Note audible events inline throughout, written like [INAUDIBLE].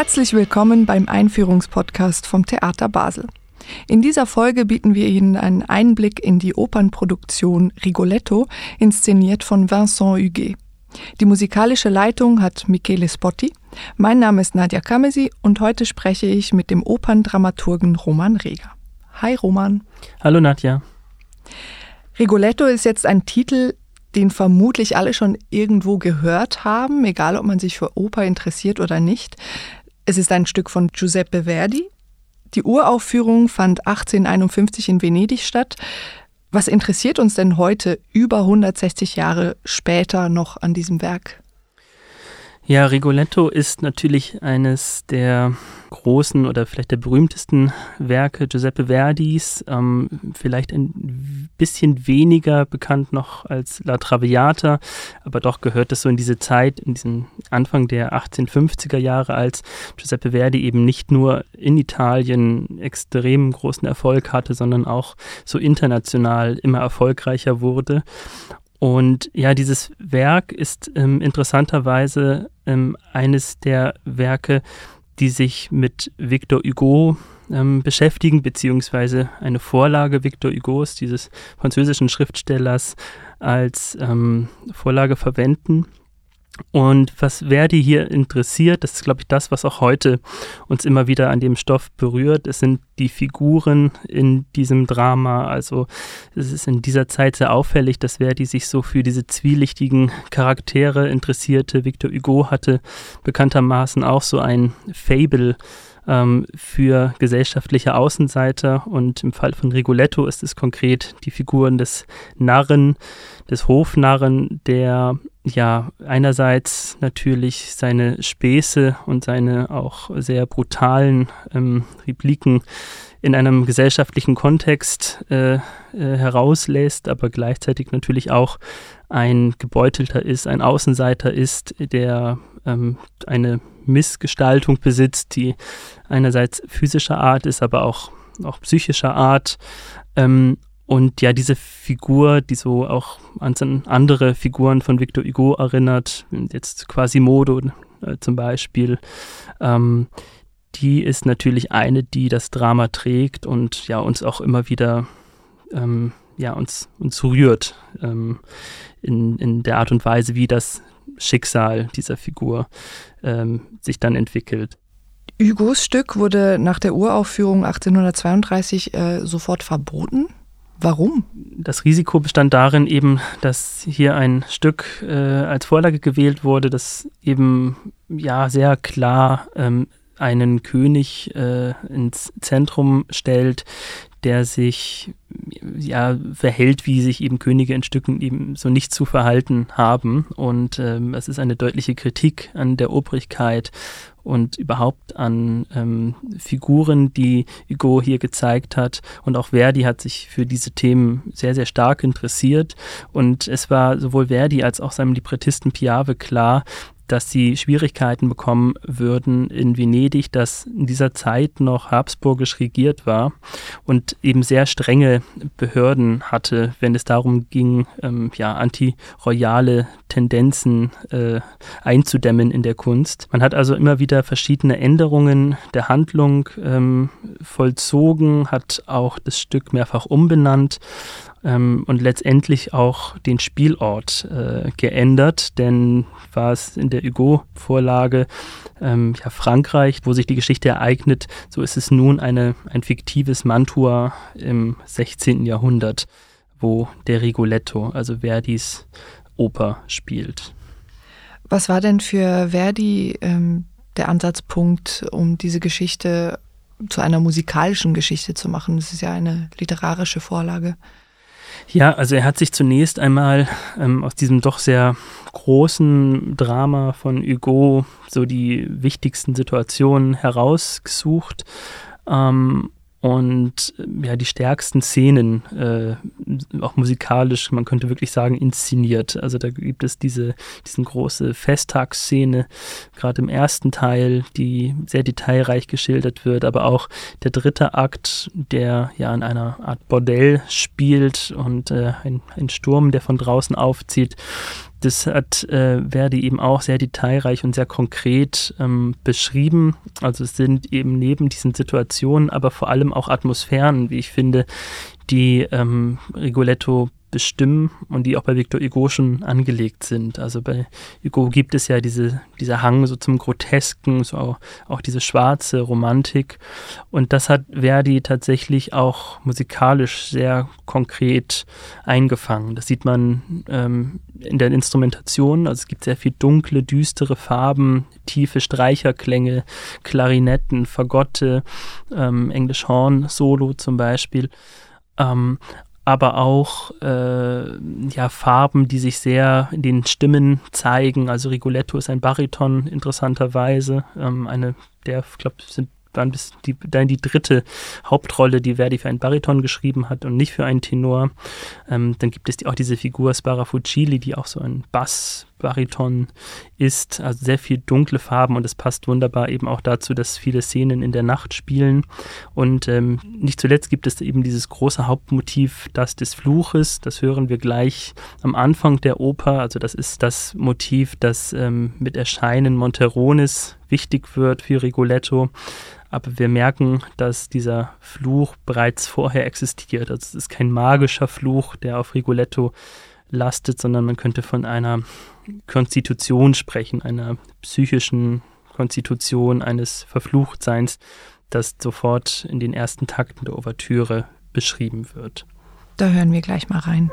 Herzlich willkommen beim Einführungspodcast vom Theater Basel. In dieser Folge bieten wir Ihnen einen Einblick in die Opernproduktion Rigoletto, inszeniert von Vincent Huguet. Die musikalische Leitung hat Michele Spotti. Mein Name ist Nadja Kamesi und heute spreche ich mit dem Operndramaturgen Roman Reger. Hi Roman. Hallo Nadja. Rigoletto ist jetzt ein Titel, den vermutlich alle schon irgendwo gehört haben, egal ob man sich für Oper interessiert oder nicht. Es ist ein Stück von Giuseppe Verdi. Die Uraufführung fand 1851 in Venedig statt. Was interessiert uns denn heute, über 160 Jahre später, noch an diesem Werk? Ja, Rigoletto ist natürlich eines der großen oder vielleicht der berühmtesten Werke Giuseppe Verdis. Ähm, vielleicht ein bisschen weniger bekannt noch als La Traviata, aber doch gehört es so in diese Zeit, in diesen Anfang der 1850er Jahre, als Giuseppe Verdi eben nicht nur in Italien extrem großen Erfolg hatte, sondern auch so international immer erfolgreicher wurde. Und ja, dieses Werk ist ähm, interessanterweise ähm, eines der Werke, die sich mit Victor Hugo ähm, beschäftigen, beziehungsweise eine Vorlage Victor Hugos, dieses französischen Schriftstellers, als ähm, Vorlage verwenden. Und was Verdi hier interessiert, das ist, glaube ich, das, was auch heute uns immer wieder an dem Stoff berührt. Es sind die Figuren in diesem Drama. Also es ist in dieser Zeit sehr auffällig, dass Verdi sich so für diese zwielichtigen Charaktere interessierte. Victor Hugo hatte bekanntermaßen auch so ein Fable ähm, für gesellschaftliche Außenseiter. Und im Fall von Rigoletto ist es konkret die Figuren des Narren, des Hofnarren, der ja einerseits natürlich seine Späße und seine auch sehr brutalen ähm, Repliken in einem gesellschaftlichen Kontext äh, äh, herauslässt, aber gleichzeitig natürlich auch ein Gebeutelter ist, ein Außenseiter ist, der ähm, eine Missgestaltung besitzt, die einerseits physischer Art ist, aber auch, auch psychischer Art. Ähm, und ja, diese Figur, die so auch an andere Figuren von Victor Hugo erinnert, jetzt Quasimodo äh, zum Beispiel, ähm, die ist natürlich eine, die das Drama trägt und ja uns auch immer wieder ähm, ja uns uns rührt ähm, in, in der Art und Weise, wie das Schicksal dieser Figur ähm, sich dann entwickelt. Hugos Stück wurde nach der Uraufführung 1832 äh, sofort verboten. Warum? Das Risiko bestand darin eben, dass hier ein Stück äh, als Vorlage gewählt wurde, das eben ja sehr klar ähm, einen König äh, ins Zentrum stellt, der sich ja verhält, wie sich eben Könige in Stücken eben so nicht zu verhalten haben. Und ähm, es ist eine deutliche Kritik an der Obrigkeit und überhaupt an ähm, Figuren, die Hugo hier gezeigt hat. Und auch Verdi hat sich für diese Themen sehr, sehr stark interessiert. Und es war sowohl Verdi als auch seinem Librettisten Piave klar, dass sie Schwierigkeiten bekommen würden in Venedig, das in dieser Zeit noch habsburgisch regiert war und eben sehr strenge Behörden hatte, wenn es darum ging, ähm, ja, antiroyale Tendenzen äh, einzudämmen in der Kunst. Man hat also immer wieder verschiedene Änderungen der Handlung ähm, vollzogen, hat auch das Stück mehrfach umbenannt ähm, und letztendlich auch den Spielort äh, geändert, denn war es in der Hugo-Vorlage ähm, ja, Frankreich, wo sich die Geschichte ereignet, so ist es nun eine, ein fiktives Mantua im 16. Jahrhundert, wo der Rigoletto, also Verdis Oper, spielt. Was war denn für Verdi ähm, der Ansatzpunkt, um diese Geschichte zu einer musikalischen Geschichte zu machen? Das ist ja eine literarische Vorlage. Ja, also er hat sich zunächst einmal ähm, aus diesem doch sehr großen Drama von Hugo so die wichtigsten Situationen herausgesucht ähm, und äh, ja, die stärksten Szenen, äh, auch musikalisch, man könnte wirklich sagen, inszeniert. Also da gibt es diese, diesen große Festtagsszene, gerade im ersten Teil, die sehr detailreich geschildert wird, aber auch der dritte Akt, der ja in einer Art Bordell spielt und äh, ein, ein Sturm, der von draußen aufzieht das hat äh, Verdi eben auch sehr detailreich und sehr konkret ähm, beschrieben. Also es sind eben neben diesen Situationen, aber vor allem auch Atmosphären, wie ich finde, die ähm, Rigoletto bestimmen und die auch bei Victor Hugo schon angelegt sind. Also bei Hugo gibt es ja diese, dieser Hang so zum Grotesken, so auch, auch diese schwarze Romantik. Und das hat Verdi tatsächlich auch musikalisch sehr konkret eingefangen. Das sieht man ähm, in der Instrumentation. Also es gibt sehr viel dunkle, düstere Farben, tiefe Streicherklänge, Klarinetten, Fagotte, ähm, English Horn Solo zum Beispiel. Ähm, aber auch äh, ja, Farben, die sich sehr in den Stimmen zeigen. Also Rigoletto ist ein Bariton interessanterweise, ähm, eine der, ich glaube, sind waren bis die, dann die dritte Hauptrolle, die Verdi für einen Bariton geschrieben hat und nicht für einen Tenor. Ähm, dann gibt es die, auch diese Figur Sparafucili, die auch so ein Bass-Bariton ist, also sehr viel dunkle Farben und es passt wunderbar eben auch dazu, dass viele Szenen in der Nacht spielen. Und ähm, nicht zuletzt gibt es eben dieses große Hauptmotiv, das des Fluches, das hören wir gleich am Anfang der Oper, also das ist das Motiv, das ähm, mit Erscheinen Monterones wichtig wird für Rigoletto. Aber wir merken, dass dieser Fluch bereits vorher existiert. Also es ist kein magischer Fluch, der auf Rigoletto lastet, sondern man könnte von einer Konstitution sprechen, einer psychischen Konstitution eines Verfluchtseins, das sofort in den ersten Takten der Ouvertüre beschrieben wird. Da hören wir gleich mal rein.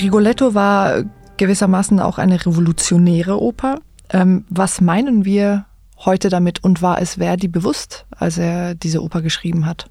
Rigoletto war gewissermaßen auch eine revolutionäre Oper. Ähm, was meinen wir heute damit und war es Verdi bewusst, als er diese Oper geschrieben hat?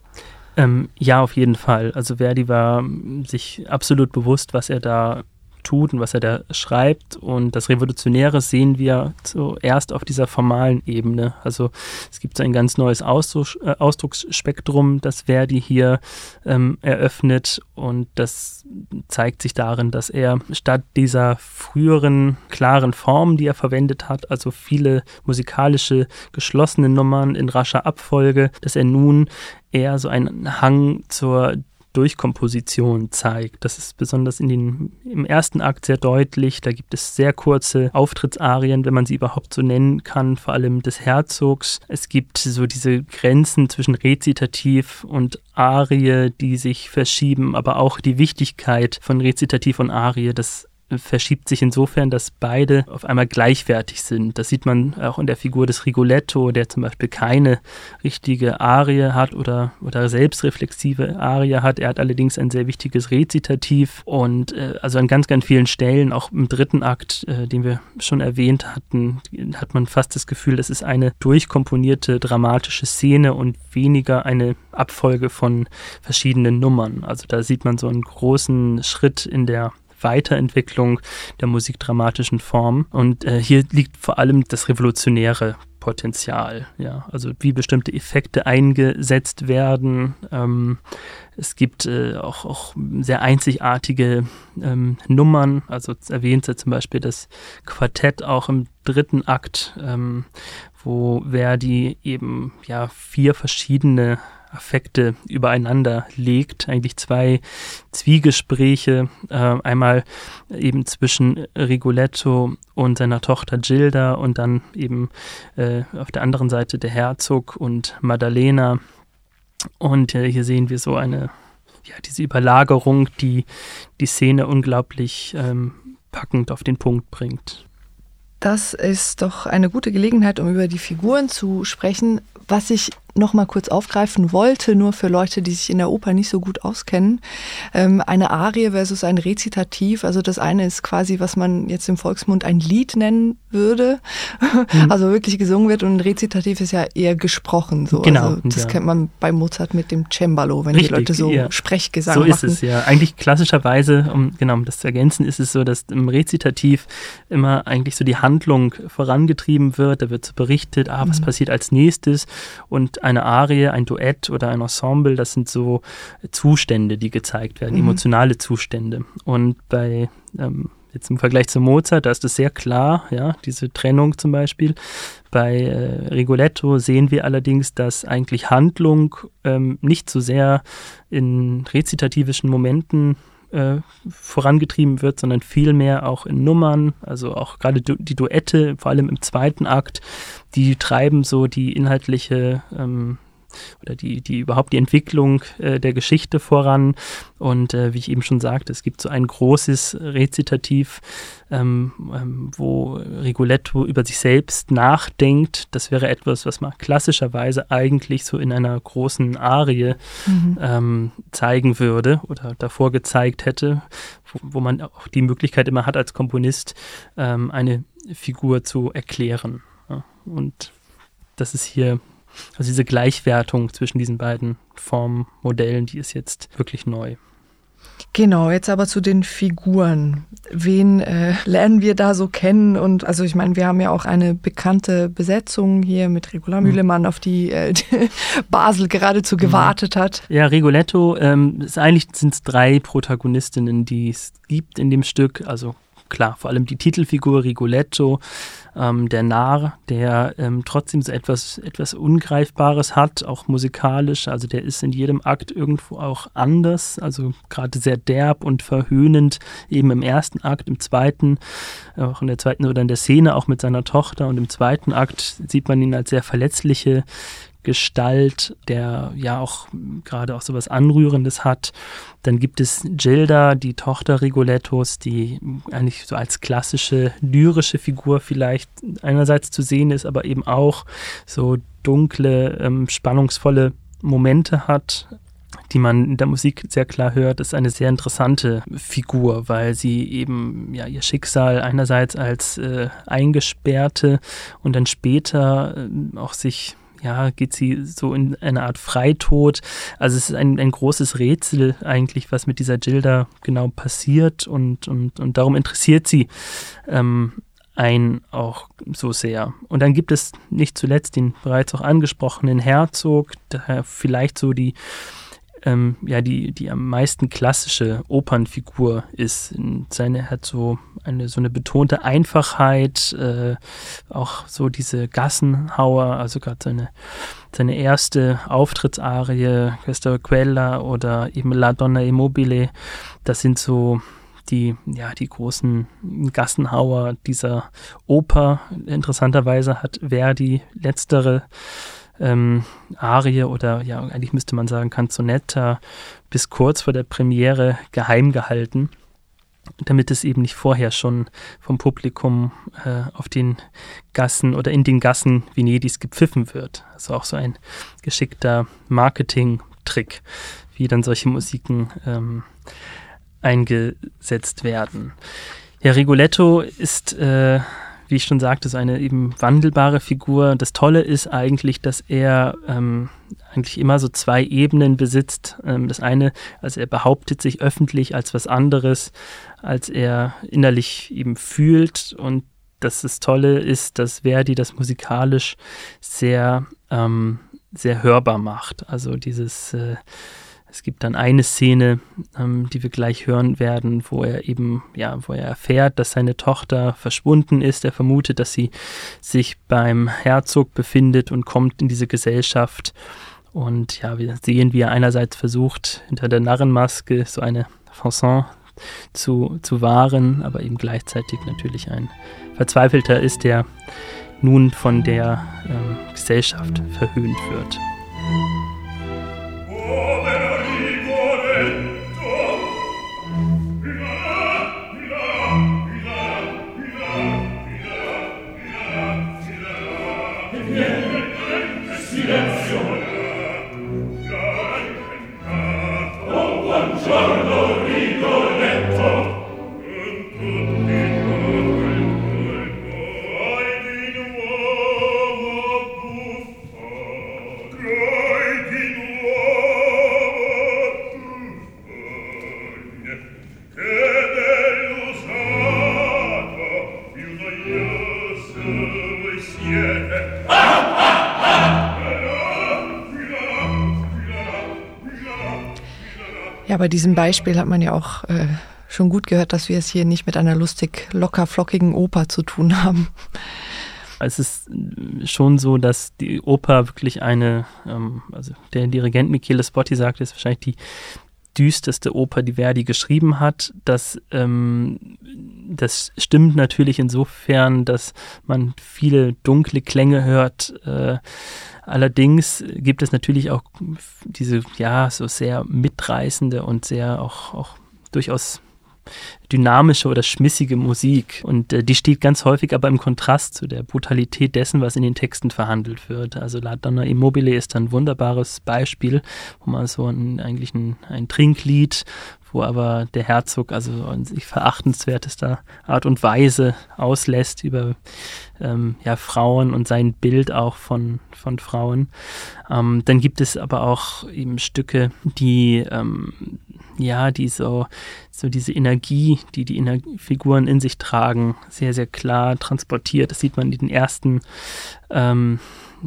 Ähm, ja, auf jeden Fall. Also Verdi war sich absolut bewusst, was er da tut und was er da schreibt. Und das Revolutionäre sehen wir zuerst auf dieser formalen Ebene. Also es gibt so ein ganz neues Ausdruck, äh, Ausdrucksspektrum, das Verdi hier ähm, eröffnet. Und das zeigt sich darin, dass er statt dieser früheren klaren Formen, die er verwendet hat, also viele musikalische geschlossene Nummern in rascher Abfolge, dass er nun eher so einen Hang zur Durchkomposition zeigt. Das ist besonders in den, im ersten Akt sehr deutlich. Da gibt es sehr kurze Auftrittsarien, wenn man sie überhaupt so nennen kann, vor allem des Herzogs. Es gibt so diese Grenzen zwischen Rezitativ und Arie, die sich verschieben, aber auch die Wichtigkeit von Rezitativ und Arie, das verschiebt sich insofern, dass beide auf einmal gleichwertig sind. Das sieht man auch in der Figur des Rigoletto, der zum Beispiel keine richtige Arie hat oder, oder selbstreflexive Arie hat. Er hat allerdings ein sehr wichtiges Rezitativ und äh, also an ganz, ganz vielen Stellen, auch im dritten Akt, äh, den wir schon erwähnt hatten, hat man fast das Gefühl, das ist eine durchkomponierte dramatische Szene und weniger eine Abfolge von verschiedenen Nummern. Also da sieht man so einen großen Schritt in der Weiterentwicklung der musikdramatischen Form. Und äh, hier liegt vor allem das revolutionäre Potenzial, ja, also wie bestimmte Effekte eingesetzt werden. Ähm, es gibt äh, auch, auch sehr einzigartige ähm, Nummern, also erwähnt sie zum Beispiel das Quartett auch im dritten Akt, ähm, wo Verdi eben ja vier verschiedene Affekte übereinander legt. Eigentlich zwei Zwiegespräche, äh, einmal eben zwischen Rigoletto und seiner Tochter Gilda und dann eben äh, auf der anderen Seite der Herzog und Maddalena. Und äh, hier sehen wir so eine, ja, diese Überlagerung, die die Szene unglaublich ähm, packend auf den Punkt bringt. Das ist doch eine gute Gelegenheit, um über die Figuren zu sprechen. Was ich noch mal kurz aufgreifen wollte, nur für Leute, die sich in der Oper nicht so gut auskennen. Ähm, eine Arie versus ein Rezitativ. Also das eine ist quasi, was man jetzt im Volksmund ein Lied nennen würde. Mhm. [LAUGHS] Also wirklich gesungen wird und ein Rezitativ ist ja eher gesprochen. So. Genau. Also das ja. kennt man bei Mozart mit dem Cembalo, wenn Richtig, die Leute so ja. Sprechgesang machen. So ist es, ja. Eigentlich klassischerweise, um genau um das zu ergänzen, ist es so, dass im Rezitativ immer eigentlich so die Handlung vorangetrieben wird. Da wird so berichtet, ah, was mhm. passiert als nächstes und eine Arie, ein Duett oder ein Ensemble, das sind so Zustände, die gezeigt werden, mhm. emotionale Zustände. Und bei ähm, jetzt im Vergleich zu Mozart, da ist es sehr klar, ja, diese Trennung zum Beispiel. Bei äh, Rigoletto sehen wir allerdings, dass eigentlich Handlung ähm, nicht so sehr in rezitativischen Momenten äh, vorangetrieben wird, sondern vielmehr auch in Nummern, also auch gerade du die Duette, vor allem im zweiten Akt, die treiben so die inhaltliche ähm, oder die, die überhaupt die Entwicklung äh, der Geschichte voran. Und äh, wie ich eben schon sagte, es gibt so ein großes Rezitativ, ähm, ähm, wo Rigoletto über sich selbst nachdenkt. Das wäre etwas, was man klassischerweise eigentlich so in einer großen Arie mhm. ähm, zeigen würde oder davor gezeigt hätte, wo, wo, man auch die Möglichkeit immer hat, als Komponist ähm, eine Figur zu erklären. Ja, und das ist hier also diese Gleichwertung zwischen diesen beiden Formmodellen, die ist jetzt wirklich neu. Genau, jetzt aber zu den Figuren. Wen äh, lernen wir da so kennen? Und also ich meine, wir haben ja auch eine bekannte Besetzung hier mit Regula mhm. Mühlemann, auf die, äh, die [LAUGHS] Basel geradezu mhm. gewartet hat. Ja, Rigoletto, ähm, ist, eigentlich sind es drei Protagonistinnen, die es gibt in dem Stück. Also klar, vor allem die Titelfigur Rigoletto, ähm, der Narr, der ähm, trotzdem so etwas, etwas Ungreifbares hat, auch musikalisch. Also der ist in jedem Akt irgendwo auch anders, also gerade sehr derb und verhöhnend, eben im ersten Akt, im zweiten, auch in der zweiten oder in der Szene auch mit seiner Tochter und im zweiten Akt sieht man ihn als sehr verletzliche Gestalt, der ja auch gerade auch so was Anrührendes hat. Dann gibt es Gilda, die Tochter Rigolettos, die eigentlich so als klassische lyrische Figur vielleicht einerseits zu sehen ist, aber eben auch so dunkle, ähm, spannungsvolle Momente hat, die man in der Musik sehr klar hört, ist eine sehr interessante Figur, weil sie eben ja ihr Schicksal einerseits als äh, Eingesperrte und dann später äh, auch sich ja, geht sie so in eine Art Freitod. Also es ist ein, ein großes Rätsel eigentlich, was mit dieser Gilda genau passiert und, und, und darum interessiert sie ähm, ein auch so sehr. Und dann gibt es nicht zuletzt den bereits auch angesprochenen Herzog, der vielleicht so die ähm, ja, die, die am meisten klassische Opernfigur ist. Seine hat so eine, so eine betonte Einfachheit, äh, auch so diese Gassenhauer, also gerade seine, seine erste Auftrittsarie, Questa Quella oder eben La Donna Immobile, das sind so die, ja, die großen Gassenhauer dieser Oper. Interessanterweise hat Verdi letztere ähm, Arie oder ja, eigentlich müsste man sagen Canzonetta bis kurz vor der Premiere geheim gehalten, damit es eben nicht vorher schon vom Publikum äh, auf den Gassen oder in den Gassen Venedigs gepfiffen wird. Also auch so ein geschickter Marketing-Trick, wie dann solche Musiken ähm, eingesetzt werden. Ja, Rigoletto ist äh, wie ich schon sagte, so eine eben wandelbare Figur. Das Tolle ist eigentlich, dass er ähm, eigentlich immer so zwei Ebenen besitzt. Ähm, das eine, also er behauptet sich öffentlich als was anderes, als er innerlich eben fühlt. Und das, das Tolle ist, dass Verdi das musikalisch sehr, ähm, sehr hörbar macht. Also dieses äh, es gibt dann eine Szene, ähm, die wir gleich hören werden, wo er eben, ja, wo er erfährt, dass seine Tochter verschwunden ist. Er vermutet, dass sie sich beim Herzog befindet und kommt in diese Gesellschaft. Und ja, wir sehen, wie er einerseits versucht, hinter der Narrenmaske so eine Fanson zu, zu wahren, aber eben gleichzeitig natürlich ein Verzweifelter ist, der nun von der ähm, Gesellschaft verhöhnt wird. Ja, bei diesem Beispiel hat man ja auch äh, schon gut gehört, dass wir es hier nicht mit einer lustig locker flockigen Oper zu tun haben. Es ist schon so, dass die Oper wirklich eine, ähm, also der Dirigent Michele Spotti sagt, ist wahrscheinlich die düsterste Oper, die Verdi geschrieben hat. Das, ähm, das stimmt natürlich insofern, dass man viele dunkle Klänge hört. Äh, allerdings gibt es natürlich auch diese, ja, so sehr mitreißende und sehr auch, auch durchaus dynamische oder schmissige Musik. Und äh, die steht ganz häufig aber im Kontrast zu der Brutalität dessen, was in den Texten verhandelt wird. Also La Donna Immobile ist ein wunderbares Beispiel, wo man so ein, eigentlich ein, ein Trinklied wo aber der Herzog also in sich verachtenswertester Art und Weise auslässt über ähm, ja, Frauen und sein Bild auch von, von Frauen. Ähm, dann gibt es aber auch eben Stücke, die ähm, ja, die so, so diese Energie, die die Ener Figuren in sich tragen, sehr, sehr klar transportiert. Das sieht man in den ersten, ähm,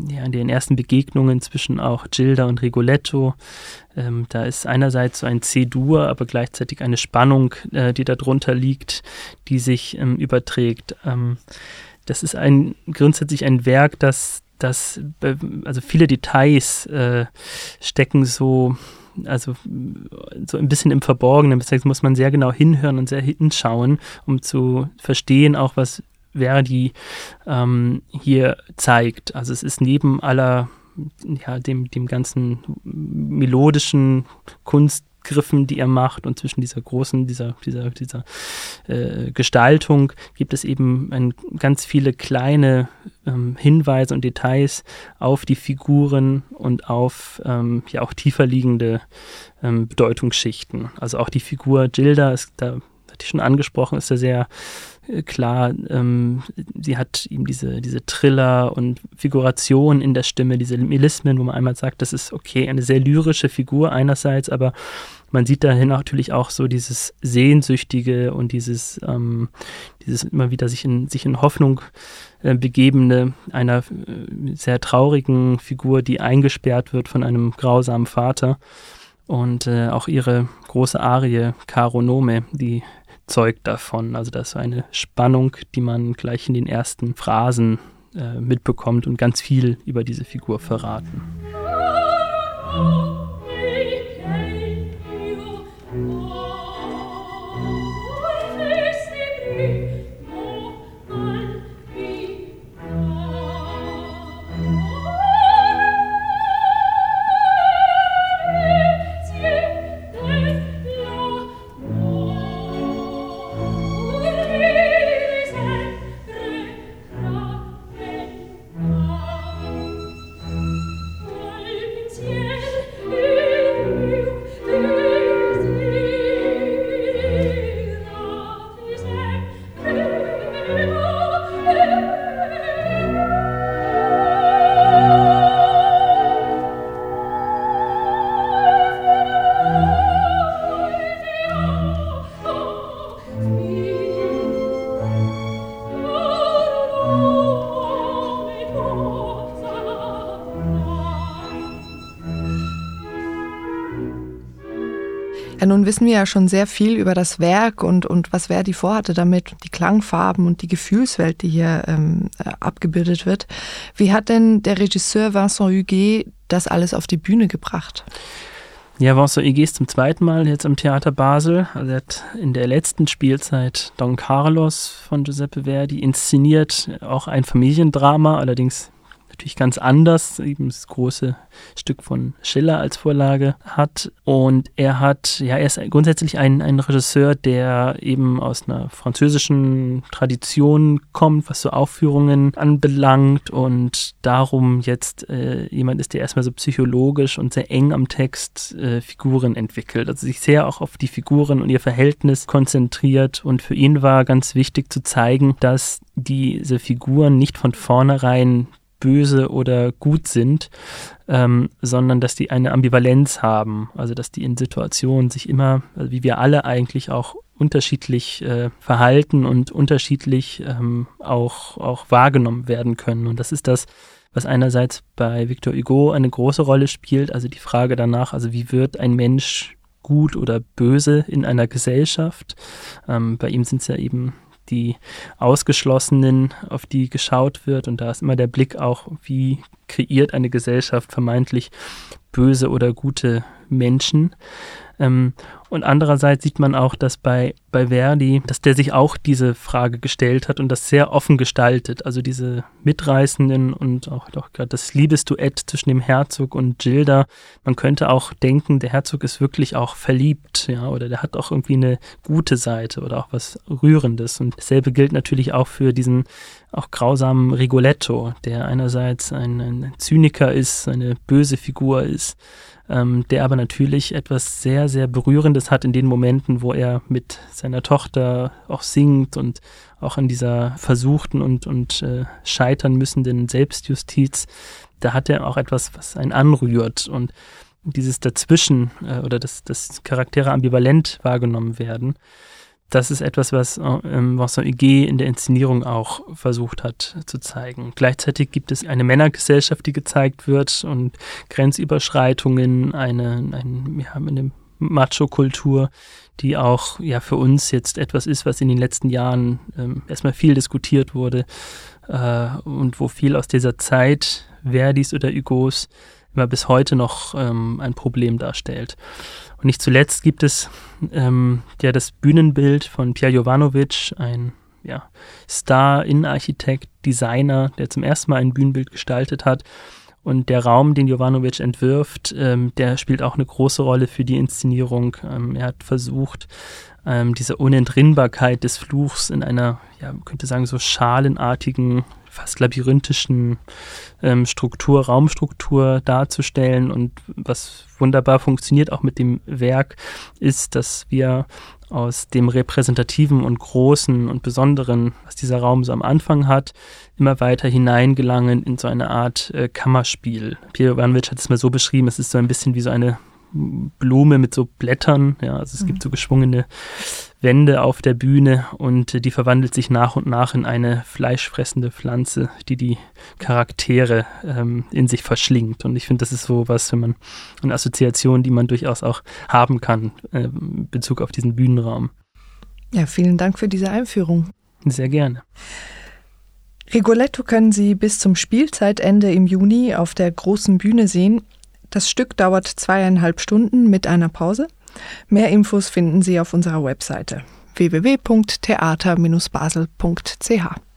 ja, in den ersten Begegnungen zwischen auch Gilda und Rigoletto. Ähm, da ist einerseits so ein C-Dur, aber gleichzeitig eine Spannung, äh, die darunter liegt, die sich ähm, überträgt. Ähm, das ist ein grundsätzlich ein Werk, das, das also viele Details äh, stecken so also so ein bisschen im Verborgenen. Das muss man sehr genau hinhören und sehr hinschauen, um zu verstehen, auch was Verdi ähm, hier zeigt. Also es ist neben aller, ja, dem, dem ganzen melodischen Kunst Griffen, die er macht und zwischen dieser großen, dieser, dieser, dieser äh, Gestaltung gibt es eben ein, ganz viele kleine ähm, Hinweise und Details auf die Figuren und auf ähm, ja auch tiefer liegende ähm, Bedeutungsschichten. Also auch die Figur Gilda ist da hatte ich schon angesprochen, ist er sehr klar, ähm, sie hat ihm diese, diese Triller und Figuration in der Stimme, diese Melismen, wo man einmal sagt, das ist okay, eine sehr lyrische Figur einerseits, aber man sieht dahin natürlich auch so dieses Sehnsüchtige und dieses, ähm, dieses immer wieder sich in, sich in Hoffnung äh, begebende einer äh, sehr traurigen Figur, die eingesperrt wird von einem grausamen Vater. Und äh, auch ihre große Arie, Caro Nome, die zeugt davon. Also das ist eine Spannung, die man gleich in den ersten Phrasen äh, mitbekommt und ganz viel über diese Figur verraten. Ja, nun wissen wir ja schon sehr viel über das Werk und, und was Verdi vorhatte damit, die Klangfarben und die Gefühlswelt, die hier ähm, äh, abgebildet wird. Wie hat denn der Regisseur Vincent Huguet das alles auf die Bühne gebracht? Ja, Vincent Huguet ist zum zweiten Mal jetzt am Theater Basel. Er hat in der letzten Spielzeit Don Carlos von Giuseppe Verdi inszeniert, auch ein Familiendrama, allerdings natürlich ganz anders, eben das große Stück von Schiller als Vorlage hat. Und er hat, ja, er ist grundsätzlich ein, ein Regisseur, der eben aus einer französischen Tradition kommt, was so Aufführungen anbelangt und darum jetzt äh, jemand ist, der erstmal so psychologisch und sehr eng am Text äh, Figuren entwickelt, also sich sehr auch auf die Figuren und ihr Verhältnis konzentriert. Und für ihn war ganz wichtig zu zeigen, dass diese Figuren nicht von vornherein böse oder gut sind, ähm, sondern dass die eine Ambivalenz haben, also dass die in Situationen sich immer, also wie wir alle eigentlich auch unterschiedlich äh, verhalten und unterschiedlich ähm, auch, auch wahrgenommen werden können. Und das ist das, was einerseits bei Victor Hugo eine große Rolle spielt, also die Frage danach, also wie wird ein Mensch gut oder böse in einer Gesellschaft. Ähm, bei ihm sind es ja eben die Ausgeschlossenen, auf die geschaut wird. Und da ist immer der Blick auch, wie kreiert eine Gesellschaft vermeintlich böse oder gute Menschen. Ähm, und andererseits sieht man auch, dass bei, bei Verdi, dass der sich auch diese Frage gestellt hat und das sehr offen gestaltet. Also diese mitreißenden und auch, auch gerade das Liebesduett zwischen dem Herzog und Gilda. Man könnte auch denken, der Herzog ist wirklich auch verliebt, ja, oder der hat auch irgendwie eine gute Seite oder auch was Rührendes. Und dasselbe gilt natürlich auch für diesen auch grausamen Rigoletto, der einerseits ein, ein Zyniker ist, eine böse Figur ist, ähm, der aber natürlich etwas sehr, sehr Berührendes hat in den Momenten, wo er mit seiner Tochter auch singt und auch in dieser versuchten und, und äh, scheitern müssenden Selbstjustiz, da hat er auch etwas, was einen anrührt und dieses Dazwischen äh, oder dass, dass Charaktere ambivalent wahrgenommen werden das ist etwas, was ähm, Vincent Huguet in der Inszenierung auch versucht hat zu zeigen. Gleichzeitig gibt es eine Männergesellschaft, die gezeigt wird und Grenzüberschreitungen, eine, ein, ja, eine Macho-Kultur, die auch ja für uns jetzt etwas ist, was in den letzten Jahren ähm, erstmal viel diskutiert wurde äh, und wo viel aus dieser Zeit Verdis oder Hugos immer bis heute noch ähm, ein Problem darstellt. Und nicht zuletzt gibt es ähm, ja das Bühnenbild von Pierre Jovanovic, ein ja, Star, Innenarchitekt, Designer, der zum ersten Mal ein Bühnenbild gestaltet hat. Und der Raum, den Jovanovic entwirft, ähm, der spielt auch eine große Rolle für die Inszenierung. Ähm, er hat versucht, ähm, diese Unentrinnbarkeit des Fluchs in einer, ja, man könnte sagen, so schalenartigen fast labyrinthischen ähm, Struktur, Raumstruktur darzustellen. Und was wunderbar funktioniert auch mit dem Werk, ist, dass wir aus dem Repräsentativen und Großen und Besonderen, was dieser Raum so am Anfang hat, immer weiter hineingelangen in so eine Art äh, Kammerspiel. Pierre Ivanovic hat es mal so beschrieben, es ist so ein bisschen wie so eine Blume mit so Blättern. Ja, also es mhm. gibt so geschwungene Wände auf der Bühne und die verwandelt sich nach und nach in eine fleischfressende Pflanze, die die Charaktere ähm, in sich verschlingt. Und ich finde, das ist so was, wenn man eine Assoziation, die man durchaus auch haben kann äh, in Bezug auf diesen Bühnenraum. Ja, vielen Dank für diese Einführung. Sehr gerne. Rigoletto können Sie bis zum Spielzeitende im Juni auf der großen Bühne sehen. Das Stück dauert zweieinhalb Stunden mit einer Pause. Mehr Infos finden Sie auf unserer Webseite www.theater-basel.ch.